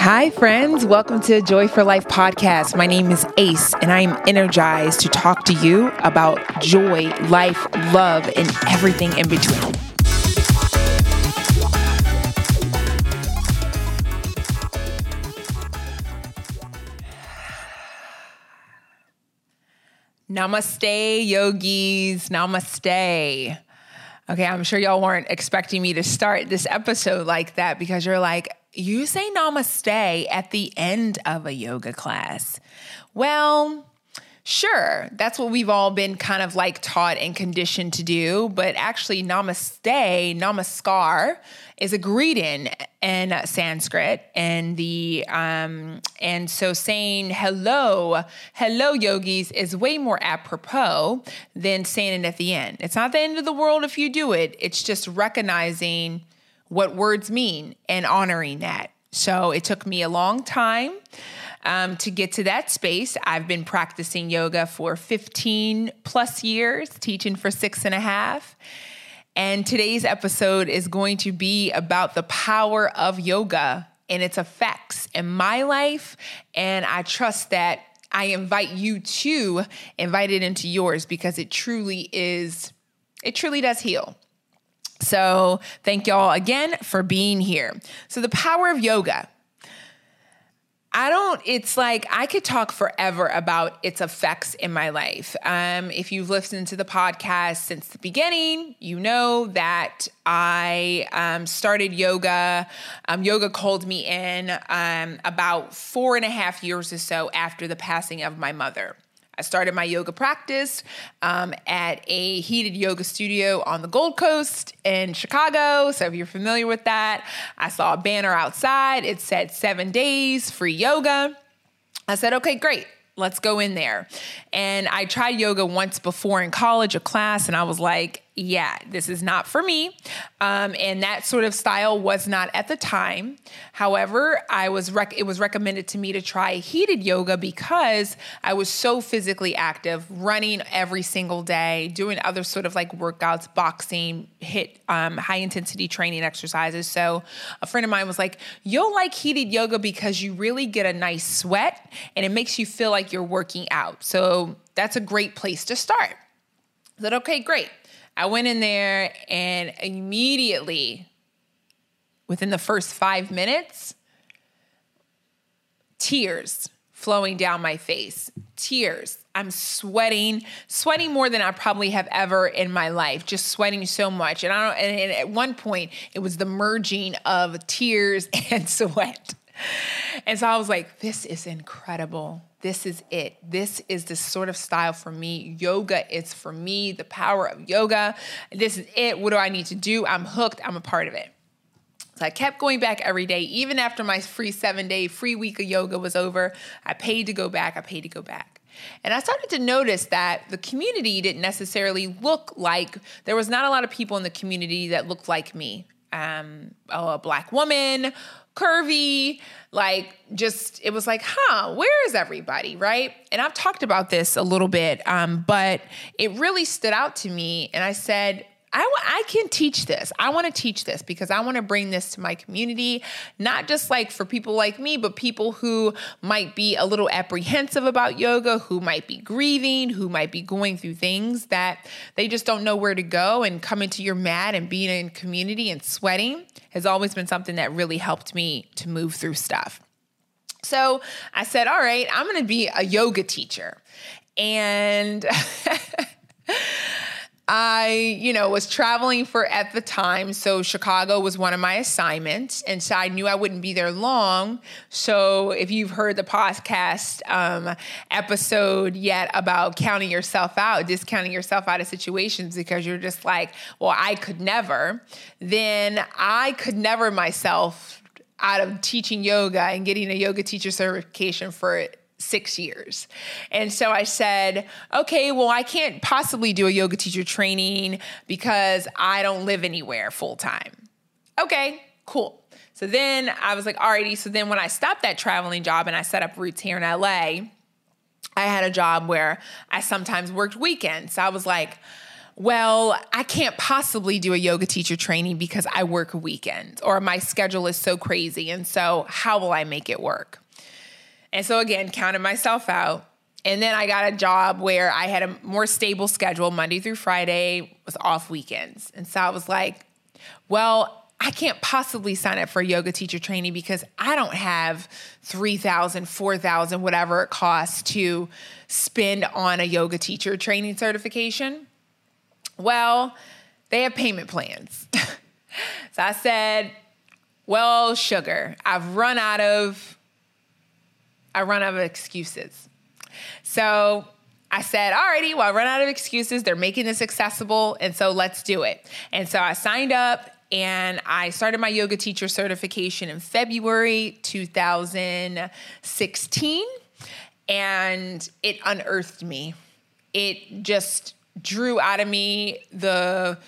Hi, friends. Welcome to Joy for Life podcast. My name is Ace, and I am energized to talk to you about joy, life, love, and everything in between. Namaste, yogis. Namaste. Okay, I'm sure y'all weren't expecting me to start this episode like that because you're like, you say namaste at the end of a yoga class. Well, Sure, that's what we've all been kind of like taught and conditioned to do, but actually, namaste, namaskar, is a greeting in Sanskrit, and the um, and so saying hello, hello, yogis, is way more apropos than saying it at the end. It's not the end of the world if you do it. It's just recognizing what words mean and honoring that. So it took me a long time um, to get to that space. I've been practicing yoga for 15 plus years, teaching for six and a half. And today's episode is going to be about the power of yoga and its effects in my life. And I trust that I invite you to invite it into yours because it truly is, it truly does heal. So, thank y'all again for being here. So, the power of yoga. I don't, it's like I could talk forever about its effects in my life. Um, if you've listened to the podcast since the beginning, you know that I um, started yoga. Um, yoga called me in um, about four and a half years or so after the passing of my mother. I started my yoga practice um, at a heated yoga studio on the Gold Coast in Chicago. So if you're familiar with that, I saw a banner outside. It said seven days free yoga. I said, okay, great let's go in there. And I tried yoga once before in college, a class, and I was like, yeah, this is not for me. Um, and that sort of style was not at the time. However, I was rec- it was recommended to me to try heated yoga because I was so physically active, running every single day, doing other sort of like workouts, boxing, hit um, high intensity training exercises. So a friend of mine was like, "You'll like heated yoga because you really get a nice sweat and it makes you feel like you're working out." So that's a great place to start. I said, "Okay, great." I went in there and immediately, within the first five minutes, tears flowing down my face. Tears. I'm sweating, sweating more than I probably have ever in my life, just sweating so much. And I don't and, at one point it was the merging of tears and sweat. And so I was like, this is incredible. This is it. This is the sort of style for me. Yoga is for me, the power of yoga. This is it. What do I need to do? I'm hooked. I'm a part of it. So I kept going back every day, even after my free seven day free week of yoga was over. I paid to go back. I paid to go back. And I started to notice that the community didn't necessarily look like there was not a lot of people in the community that looked like me. Um, oh, a black woman curvy, like just it was like, huh, where is everybody, right? And I've talked about this a little bit, um, but it really stood out to me, and I said, I, I can teach this. I want to teach this because I want to bring this to my community, not just like for people like me, but people who might be a little apprehensive about yoga, who might be grieving, who might be going through things that they just don't know where to go. And coming to your mat and being in community and sweating has always been something that really helped me to move through stuff. So I said, all right, I'm going to be a yoga teacher. And I, you know, was traveling for at the time. So Chicago was one of my assignments. And so I knew I wouldn't be there long. So if you've heard the podcast um, episode yet about counting yourself out, discounting yourself out of situations because you're just like, well, I could never, then I could never myself out of teaching yoga and getting a yoga teacher certification for six years. And so I said, okay, well, I can't possibly do a yoga teacher training because I don't live anywhere full time. Okay, cool. So then I was like, alrighty. So then when I stopped that traveling job and I set up roots here in LA, I had a job where I sometimes worked weekends. So I was like, well, I can't possibly do a yoga teacher training because I work weekends or my schedule is so crazy. And so, how will I make it work? And so, again, counted myself out. And then I got a job where I had a more stable schedule Monday through Friday, was off weekends. And so I was like, well, I can't possibly sign up for yoga teacher training because I don't have 3000 4000 whatever it costs to spend on a yoga teacher training certification. Well, they have payment plans. so I said, well, sugar, I've run out of I run out of excuses. So I said, alrighty, well, I run out of excuses. They're making this accessible. And so let's do it. And so I signed up and I started my yoga teacher certification in February 2016. And it unearthed me. It just drew out of me the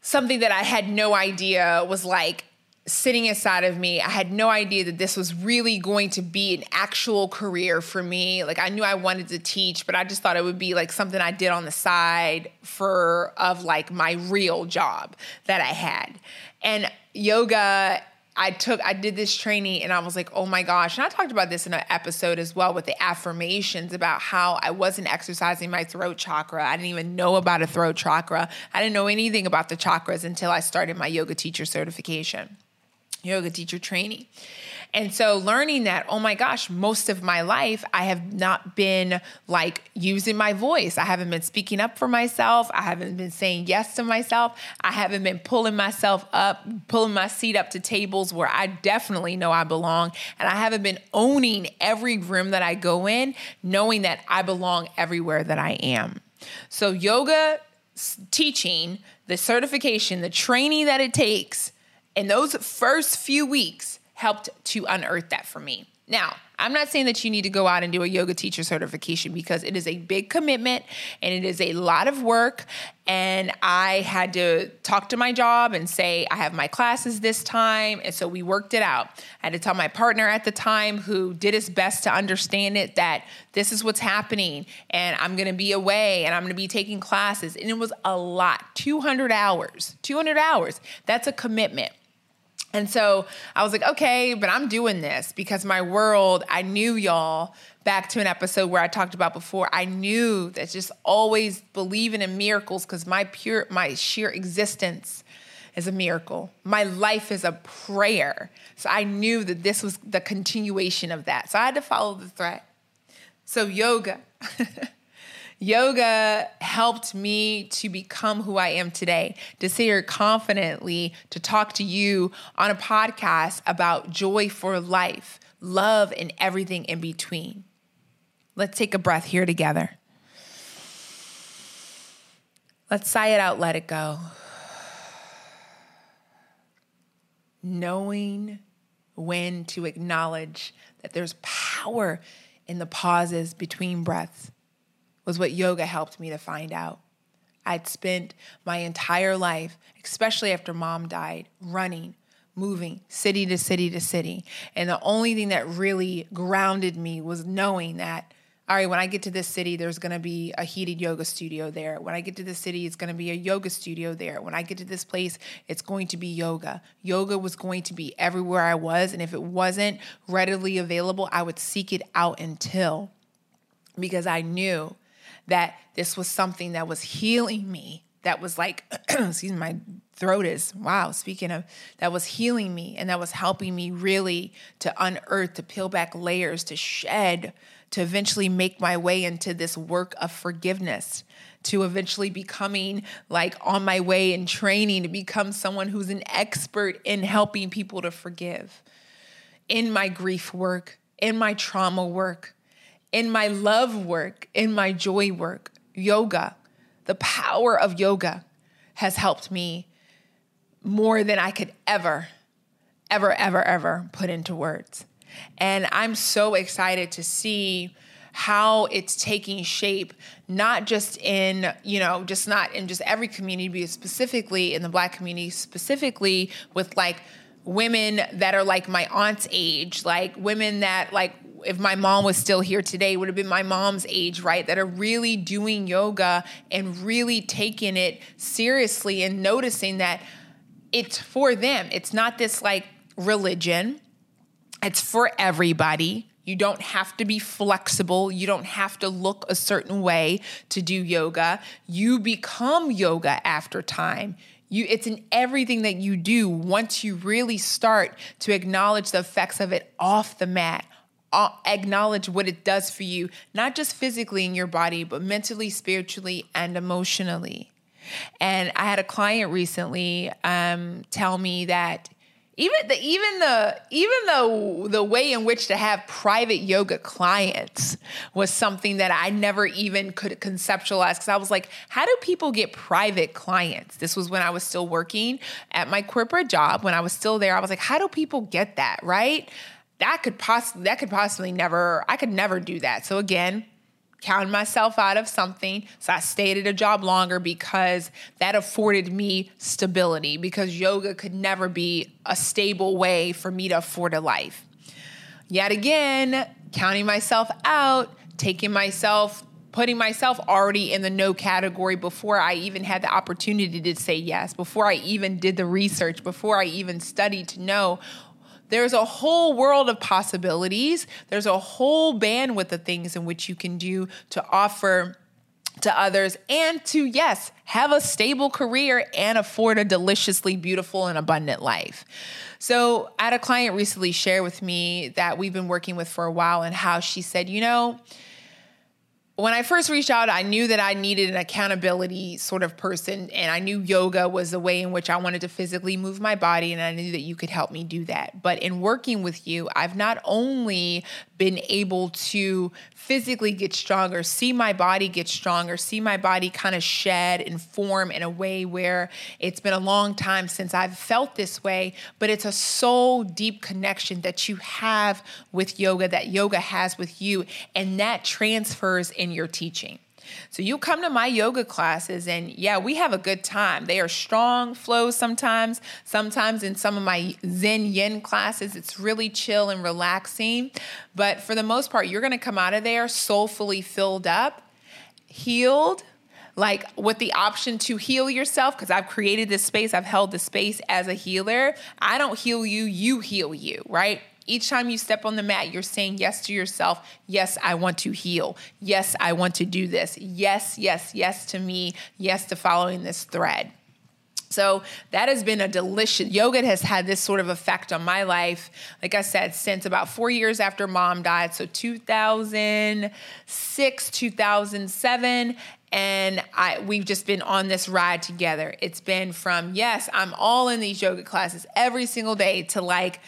something that I had no idea was like sitting inside of me. I had no idea that this was really going to be an actual career for me. Like I knew I wanted to teach, but I just thought it would be like something I did on the side for of like my real job that I had. And yoga I took, I did this training and I was like, oh my gosh. And I talked about this in an episode as well with the affirmations about how I wasn't exercising my throat chakra. I didn't even know about a throat chakra. I didn't know anything about the chakras until I started my yoga teacher certification yoga teacher training. And so learning that, oh my gosh, most of my life I have not been like using my voice. I haven't been speaking up for myself. I haven't been saying yes to myself. I haven't been pulling myself up, pulling my seat up to tables where I definitely know I belong. And I haven't been owning every room that I go in, knowing that I belong everywhere that I am. So yoga teaching, the certification, the training that it takes and those first few weeks helped to unearth that for me. Now, I'm not saying that you need to go out and do a yoga teacher certification because it is a big commitment and it is a lot of work. And I had to talk to my job and say, I have my classes this time. And so we worked it out. I had to tell my partner at the time who did his best to understand it that this is what's happening and I'm going to be away and I'm going to be taking classes. And it was a lot 200 hours. 200 hours. That's a commitment. And so I was like, okay, but I'm doing this because my world, I knew y'all back to an episode where I talked about before. I knew that just always believing in miracles because my pure, my sheer existence is a miracle. My life is a prayer. So I knew that this was the continuation of that. So I had to follow the thread. So yoga. Yoga helped me to become who I am today, to sit here confidently, to talk to you on a podcast about joy for life, love, and everything in between. Let's take a breath here together. Let's sigh it out, let it go. Knowing when to acknowledge that there's power in the pauses between breaths was what yoga helped me to find out. I'd spent my entire life, especially after mom died, running, moving city to city to city. And the only thing that really grounded me was knowing that, all right, when I get to this city, there's gonna be a heated yoga studio there. When I get to this city, it's gonna be a yoga studio there. When I get to this place, it's going to be yoga. Yoga was going to be everywhere I was. And if it wasn't readily available, I would seek it out until because I knew that this was something that was healing me, that was like, excuse me, my throat is, wow, speaking of, that was healing me and that was helping me really to unearth, to peel back layers, to shed, to eventually make my way into this work of forgiveness to eventually becoming like on my way in training to become someone who's an expert in helping people to forgive. In my grief work, in my trauma work, in my love work, in my joy work, yoga, the power of yoga has helped me more than I could ever, ever, ever, ever put into words. And I'm so excited to see how it's taking shape, not just in, you know, just not in just every community, but specifically in the Black community, specifically with like women that are like my aunt's age, like women that like if my mom was still here today would have been my mom's age right that are really doing yoga and really taking it seriously and noticing that it's for them it's not this like religion it's for everybody you don't have to be flexible. You don't have to look a certain way to do yoga. You become yoga after time. You, it's in everything that you do once you really start to acknowledge the effects of it off the mat, acknowledge what it does for you, not just physically in your body, but mentally, spiritually, and emotionally. And I had a client recently um, tell me that even the even the even the the way in which to have private yoga clients was something that I never even could conceptualize because I was like, how do people get private clients? This was when I was still working at my corporate job. When I was still there, I was like, how do people get that? Right? That could possibly that could possibly never I could never do that. So again, counted myself out of something. So I stayed at a job longer because that afforded me stability, because yoga could never be a stable way for me to afford a life. Yet again, counting myself out, taking myself, putting myself already in the no category before I even had the opportunity to say yes, before I even did the research, before I even studied to know there's a whole world of possibilities. There's a whole bandwidth of things in which you can do to offer to others and to, yes, have a stable career and afford a deliciously beautiful and abundant life. So, I had a client recently share with me that we've been working with for a while and how she said, you know, when I first reached out, I knew that I needed an accountability sort of person, and I knew yoga was the way in which I wanted to physically move my body, and I knew that you could help me do that. But in working with you, I've not only been able to physically get stronger, see my body get stronger, see my body kind of shed and form in a way where it's been a long time since I've felt this way, but it's a soul deep connection that you have with yoga, that yoga has with you, and that transfers in your teaching. So you come to my yoga classes and yeah, we have a good time. They are strong flows sometimes. Sometimes in some of my Zen Yin classes, it's really chill and relaxing. But for the most part, you're going to come out of there soulfully filled up, healed, like with the option to heal yourself because I've created this space, I've held the space as a healer. I don't heal you, you heal you, right? Each time you step on the mat, you're saying yes to yourself. Yes, I want to heal. Yes, I want to do this. Yes, yes, yes to me. Yes to following this thread. So that has been a delicious yoga has had this sort of effect on my life. Like I said, since about four years after mom died, so 2006, 2007, and I we've just been on this ride together. It's been from yes, I'm all in these yoga classes every single day to like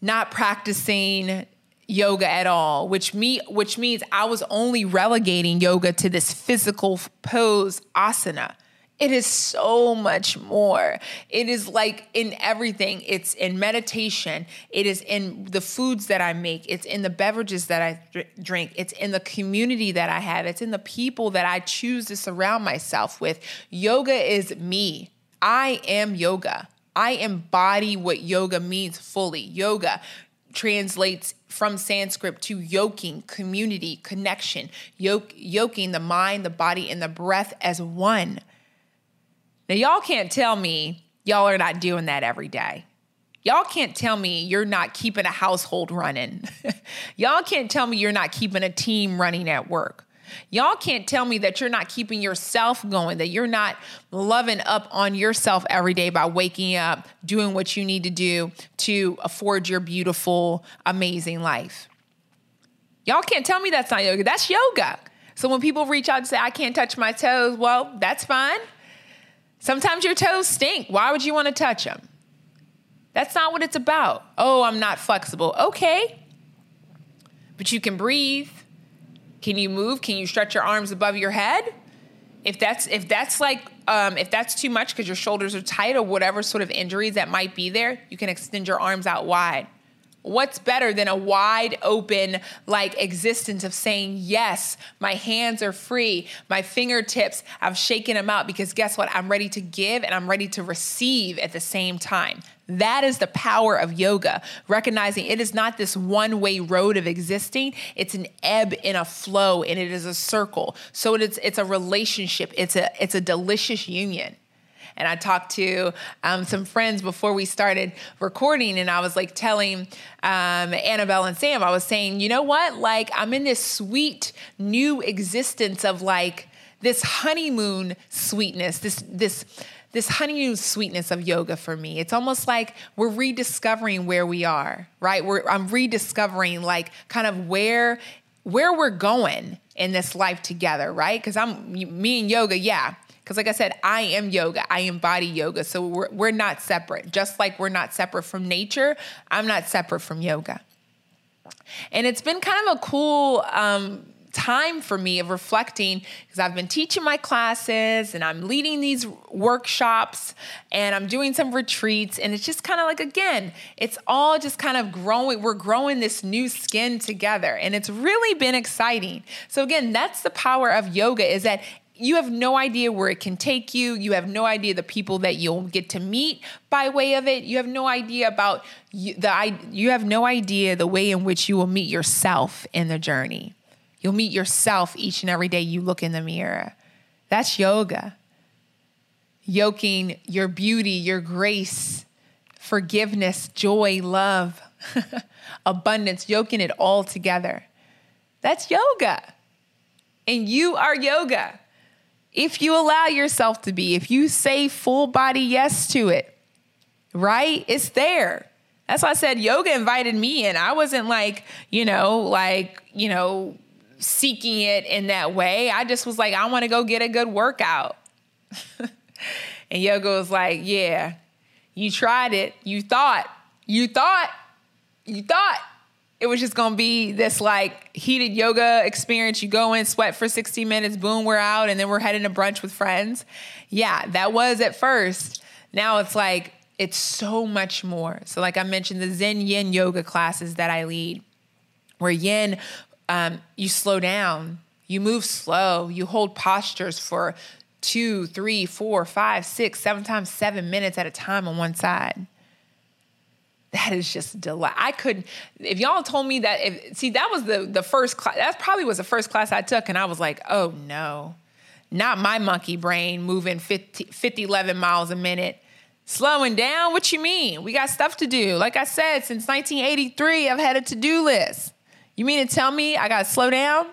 not practicing yoga at all, which me which means I was only relegating yoga to this physical pose asana. It is so much more. It is like in everything. It's in meditation. It is in the foods that I make. It's in the beverages that I drink. It's in the community that I have. It's in the people that I choose to surround myself with. Yoga is me. I am yoga. I embody what yoga means fully. Yoga translates from Sanskrit to yoking, community, connection, yoke, yoking the mind, the body, and the breath as one. Now, y'all can't tell me y'all are not doing that every day. Y'all can't tell me you're not keeping a household running. y'all can't tell me you're not keeping a team running at work. Y'all can't tell me that you're not keeping yourself going, that you're not loving up on yourself every day by waking up, doing what you need to do to afford your beautiful, amazing life. Y'all can't tell me that's not yoga. That's yoga. So when people reach out and say, I can't touch my toes, well, that's fine. Sometimes your toes stink. Why would you want to touch them? That's not what it's about. Oh, I'm not flexible. Okay. But you can breathe. Can you move? Can you stretch your arms above your head? If that's if that's like um, if that's too much because your shoulders are tight or whatever sort of injuries that might be there, you can extend your arms out wide. What's better than a wide open like existence of saying yes my hands are free my fingertips i've shaken them out because guess what i'm ready to give and i'm ready to receive at the same time that is the power of yoga, recognizing it is not this one way road of existing. It's an ebb and a flow, and it is a circle. So it's, it's a relationship, it's a, it's a delicious union. And I talked to um, some friends before we started recording, and I was like telling um, Annabelle and Sam, I was saying, you know what? Like, I'm in this sweet new existence of like this honeymoon sweetness, this, this, this honeymoon sweetness of yoga for me. It's almost like we're rediscovering where we are, right? We're, I'm rediscovering like kind of where where we're going in this life together, right? Because I'm me and yoga, yeah. Because, like I said, I am yoga. I embody yoga. So we're, we're not separate. Just like we're not separate from nature, I'm not separate from yoga. And it's been kind of a cool um, time for me of reflecting because I've been teaching my classes and I'm leading these workshops and I'm doing some retreats. And it's just kind of like, again, it's all just kind of growing. We're growing this new skin together. And it's really been exciting. So, again, that's the power of yoga is that you have no idea where it can take you. You have no idea the people that you'll get to meet by way of it. You have no idea about the you have no idea the way in which you will meet yourself in the journey. You'll meet yourself each and every day you look in the mirror. That's yoga. Yoking your beauty, your grace, forgiveness, joy, love, abundance, yoking it all together. That's yoga. And you are yoga if you allow yourself to be, if you say full body yes to it, right? It's there. That's why I said yoga invited me in. I wasn't like, you know, like, you know, seeking it in that way. I just was like, I want to go get a good workout. and yoga was like, yeah, you tried it. You thought, you thought, you thought it was just gonna be this like heated yoga experience. You go in, sweat for 60 minutes, boom, we're out, and then we're heading to brunch with friends. Yeah, that was at first. Now it's like, it's so much more. So, like I mentioned, the Zen Yin yoga classes that I lead, where Yin, um, you slow down, you move slow, you hold postures for two, three, four, five, six, seven times seven minutes at a time on one side that is just delight. I couldn't. if y'all told me that, if, see, that was the the first class. That probably was the first class I took, and I was like, oh no, not my monkey brain moving 50, 50 11 miles a minute. Slowing down? What you mean? We got stuff to do. Like I said, since 1983, I've had a to do list. You mean to tell me I got to slow down?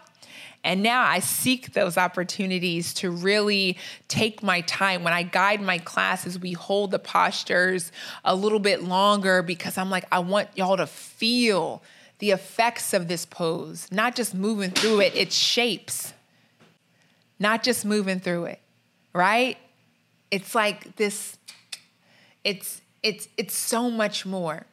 And now I seek those opportunities to really take my time. When I guide my classes, we hold the postures a little bit longer because I'm like, I want y'all to feel the effects of this pose, not just moving through it, its shapes, not just moving through it, right? It's like this, it's, it's, it's so much more.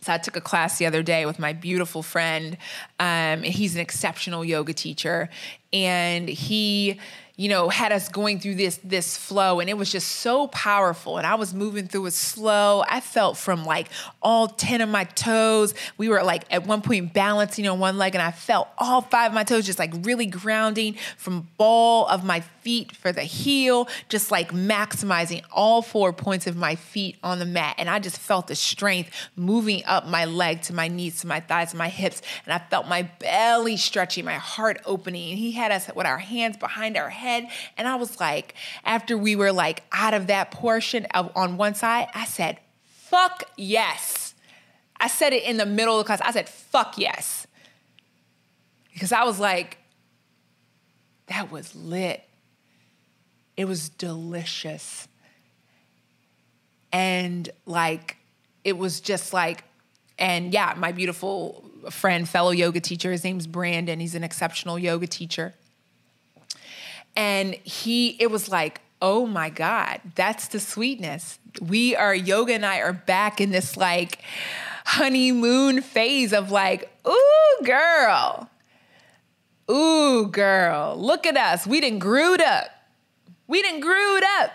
So I took a class the other day with my beautiful friend. Um, he's an exceptional yoga teacher, and he you know, had us going through this this flow and it was just so powerful and I was moving through it slow. I felt from like all 10 of my toes. We were like at one point balancing on one leg and I felt all five of my toes just like really grounding from ball of my feet for the heel, just like maximizing all four points of my feet on the mat and I just felt the strength moving up my leg to my knees to my thighs to my hips and I felt my belly stretching, my heart opening. And he had us with our hands behind our head head. And I was like, after we were like out of that portion of, on one side, I said, fuck yes. I said it in the middle of the class. I said, fuck yes. Because I was like, that was lit. It was delicious. And like, it was just like, and yeah, my beautiful friend, fellow yoga teacher, his name's Brandon. He's an exceptional yoga teacher. And he, it was like, oh my God, that's the sweetness. We are, yoga and I are back in this like honeymoon phase of like, ooh, girl. Ooh, girl, look at us. We didn't grewed up. We didn't grewed up.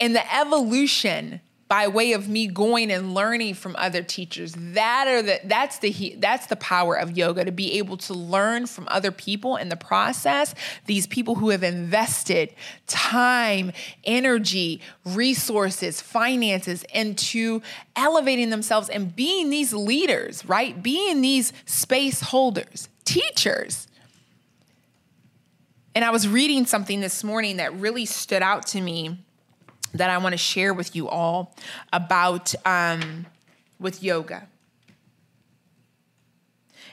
And the evolution by way of me going and learning from other teachers. That are the that's the that's the power of yoga to be able to learn from other people in the process. These people who have invested time, energy, resources, finances into elevating themselves and being these leaders, right? Being these space holders, teachers. And I was reading something this morning that really stood out to me that I want to share with you all about um, with yoga.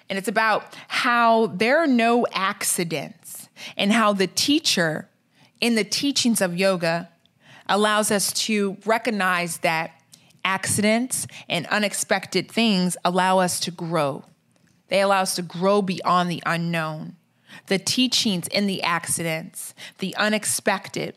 And it's about how there are no accidents and how the teacher in the teachings of yoga allows us to recognize that accidents and unexpected things allow us to grow. They allow us to grow beyond the unknown. The teachings in the accidents, the unexpected,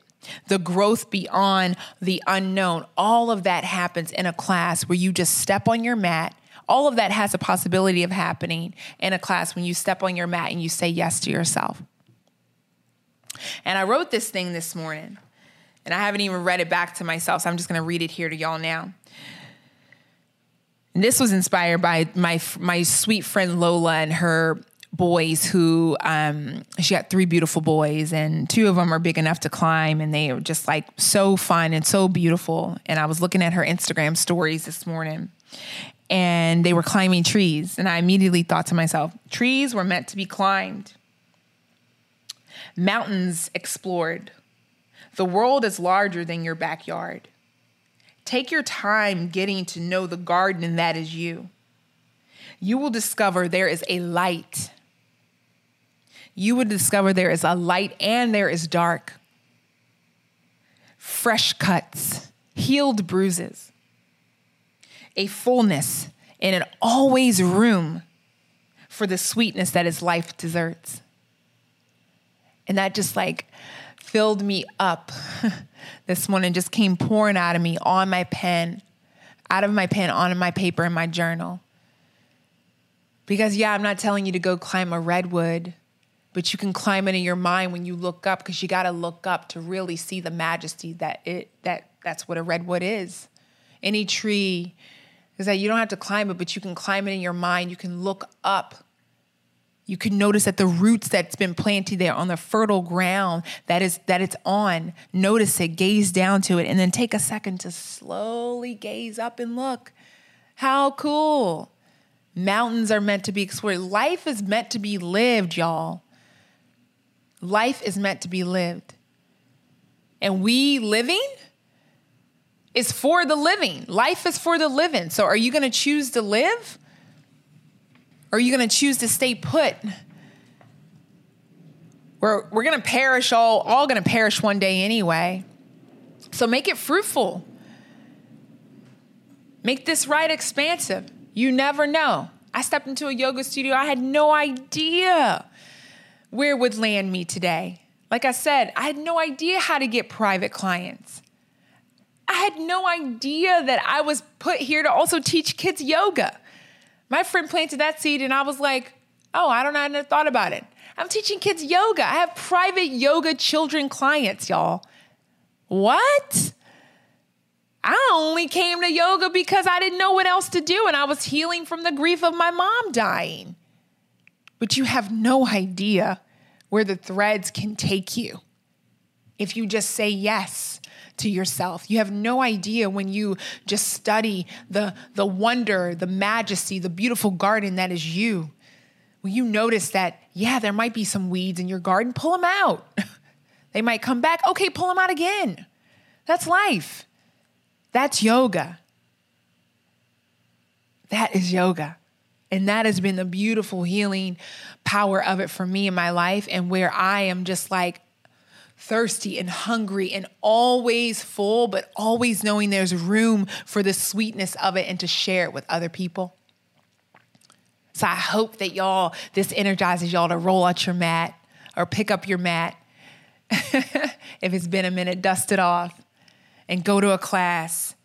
the growth beyond the unknown, all of that happens in a class where you just step on your mat. All of that has a possibility of happening in a class when you step on your mat and you say yes to yourself. And I wrote this thing this morning, and I haven't even read it back to myself, so I'm just to read it here to y'all now. And this was inspired by my my sweet friend Lola and her boys who um, she got three beautiful boys and two of them are big enough to climb and they are just like so fun and so beautiful. And i was looking at her instagram stories this morning and they were climbing trees. And i immediately thought to myself trees were meant to be climbed. Mountains explored. The world is larger than your backyard. Take your time getting to know the garden and that is you. You will discover there is a light you would discover there is a light and there is dark. Fresh cuts, healed bruises, a fullness, and an always room for the sweetness that is life desserts. And that just like filled me up this morning, just came pouring out of me on my pen, out of my pen, on my paper, in my journal. Because, yeah, I'm not telling you to go climb a redwood but you can climb it in your mind when you look up because you got to look up to really see the majesty that it that that's what a redwood is. Any tree is that you don't have to climb it but you can climb it in your mind. You can look up. You can notice that the roots that's been planted there on the fertile ground that is that it's on notice it gaze down to it and then take a second to slowly gaze up and look. How cool. Mountains are meant to be explored. Life is meant to be lived y'all Life is meant to be lived. And we living is for the living. Life is for the living. So are you going to choose to live? Or are you going to choose to stay put? We're, we're going to perish all, all going to perish one day anyway. So make it fruitful. Make this ride expansive. You never know. I stepped into a yoga studio. I had no idea where would land me today. Like I said, I had no idea how to get private clients. I had no idea that I was put here to also teach kids yoga. My friend planted that seed, and I was like, oh, I don't know, I never thought about it. I'm teaching kids yoga. I have private yoga children clients, y'all. What? I only came to yoga because I didn't know what else to do, and I was healing from the grief of my mom dying but you have no idea where the threads can take you if you just say yes to yourself. You have no idea when you just study the, the wonder, the majesty, the beautiful garden that is you. When you notice that, yeah, there might be some weeds in your garden, pull them out. they might come back. Okay, pull them out again. That's life. That's yoga. That is yoga. And that has been the beautiful healing power of it for me in my life, and where I am just like thirsty and hungry and always full, but always knowing there's room for the sweetness of it and to share it with other people. So I hope that y'all, this energizes y'all to roll out your mat or pick up your mat. if it's been a minute, dust it off and go to a class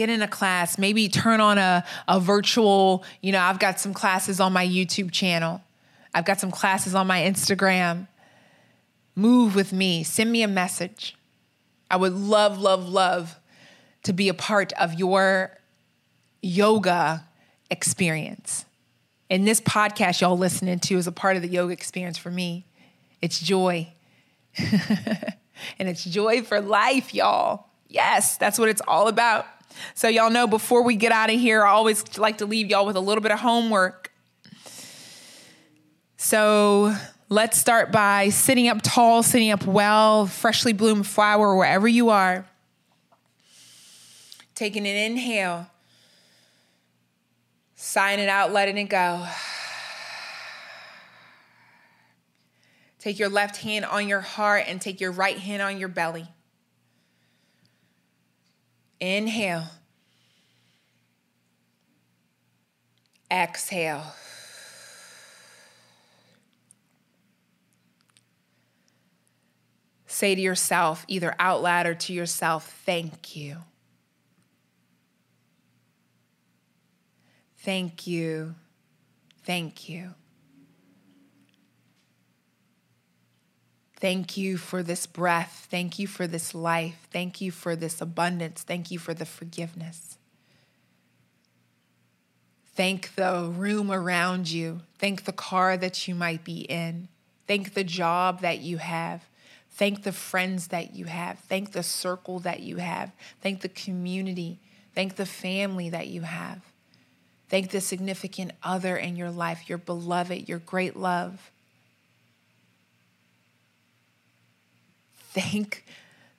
get in a class, maybe turn on a, a virtual, you know, I've got some classes on my YouTube channel. I've got some classes on my Instagram. Move with me, send me a message. I would love, love, love to be a part of your yoga experience. And this podcast y'all listening to is a part of the yoga experience for me. It's joy. and it's joy for life, y'all. Yes, that's what it's all about. So, y'all know before we get out of here, I always like to leave y'all with a little bit of homework. So, let's start by sitting up tall, sitting up well, freshly bloomed flower, wherever you are. Taking an inhale, sighing it out, letting it go. Take your left hand on your heart and take your right hand on your belly. Inhale. Exhale. Say to yourself, either out loud or to yourself, thank you. Thank you. Thank you. Thank you for this breath. Thank you for this life. Thank you for this abundance. Thank you for the forgiveness. Thank the room around you. Thank the car that you might be in. Thank the job that you have. Thank the friends that you have. Thank the circle that you have. Thank the community. Thank the family that you have. Thank the significant other in your life, your beloved, your great love. Thank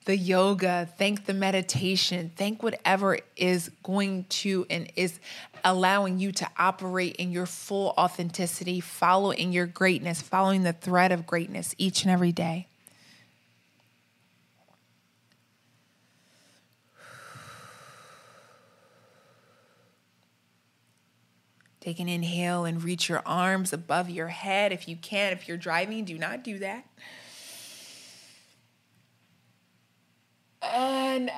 the yoga, thank the meditation, thank whatever is going to and is allowing you to operate in your full authenticity, follow in your greatness, following the thread of greatness each and every day. Take an inhale and reach your arms above your head if you can. If you're driving, do not do that. And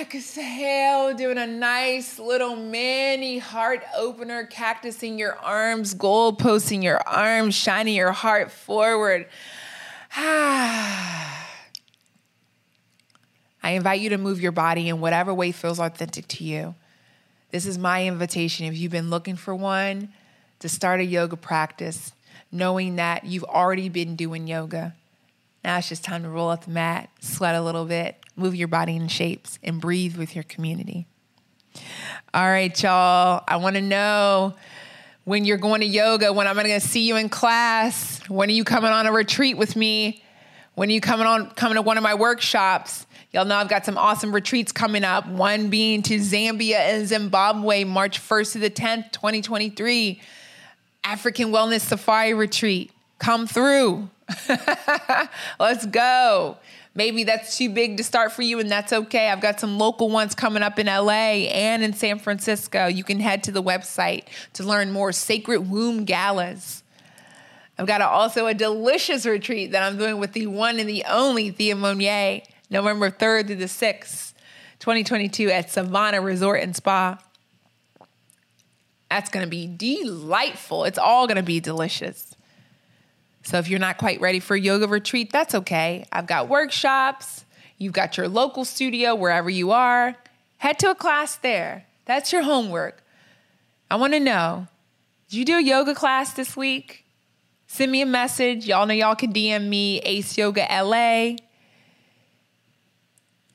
exhale, doing a nice little mini heart opener, cactusing your arms, gold posting your arms, shining your heart forward. I invite you to move your body in whatever way feels authentic to you. This is my invitation. If you've been looking for one, to start a yoga practice, knowing that you've already been doing yoga. Now it's just time to roll up the mat, sweat a little bit, move your body in shapes, and breathe with your community. All right, y'all. I want to know when you're going to yoga, when I'm going to see you in class, when are you coming on a retreat with me? When are you coming on coming to one of my workshops? Y'all know I've got some awesome retreats coming up. One being to Zambia and Zimbabwe, March 1st to the 10th, 2023. African Wellness Safari Retreat. Come through. Let's go. Maybe that's too big to start for you, and that's okay. I've got some local ones coming up in LA and in San Francisco. You can head to the website to learn more. Sacred Womb Galas. I've got a, also a delicious retreat that I'm doing with the one and the only Thea Monier, November 3rd through the 6th, 2022 at Savannah Resort and Spa. That's going to be delightful. It's all going to be delicious. So if you're not quite ready for a yoga retreat, that's okay. I've got workshops. You've got your local studio wherever you are. Head to a class there. That's your homework. I want to know did you do a yoga class this week? Send me a message. Y'all know y'all can DM me, Ace Yoga LA.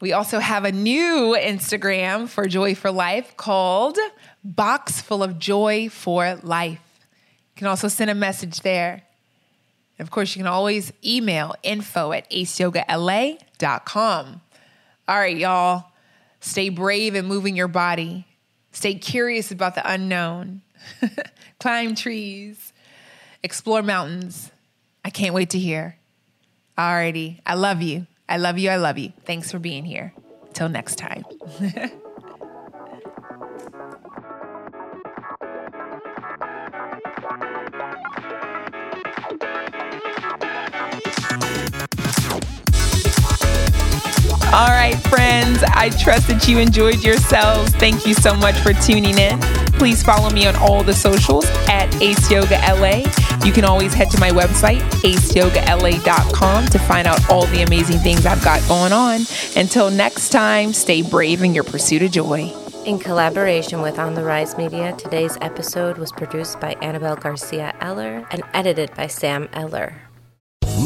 We also have a new Instagram for Joy for Life called Box Full of Joy for Life. You can also send a message there. Of course, you can always email info at aceyogala.com. All right, y'all. Stay brave in moving your body. Stay curious about the unknown. Climb trees. Explore mountains. I can't wait to hear. Alrighty. I love you. I love you. I love you. Thanks for being here. Till next time. All right, friends, I trust that you enjoyed yourselves. Thank you so much for tuning in. Please follow me on all the socials at Ace Yoga LA. You can always head to my website, aceyogala.com, to find out all the amazing things I've got going on. Until next time, stay brave in your pursuit of joy. In collaboration with On the Rise Media, today's episode was produced by Annabelle Garcia Eller and edited by Sam Eller.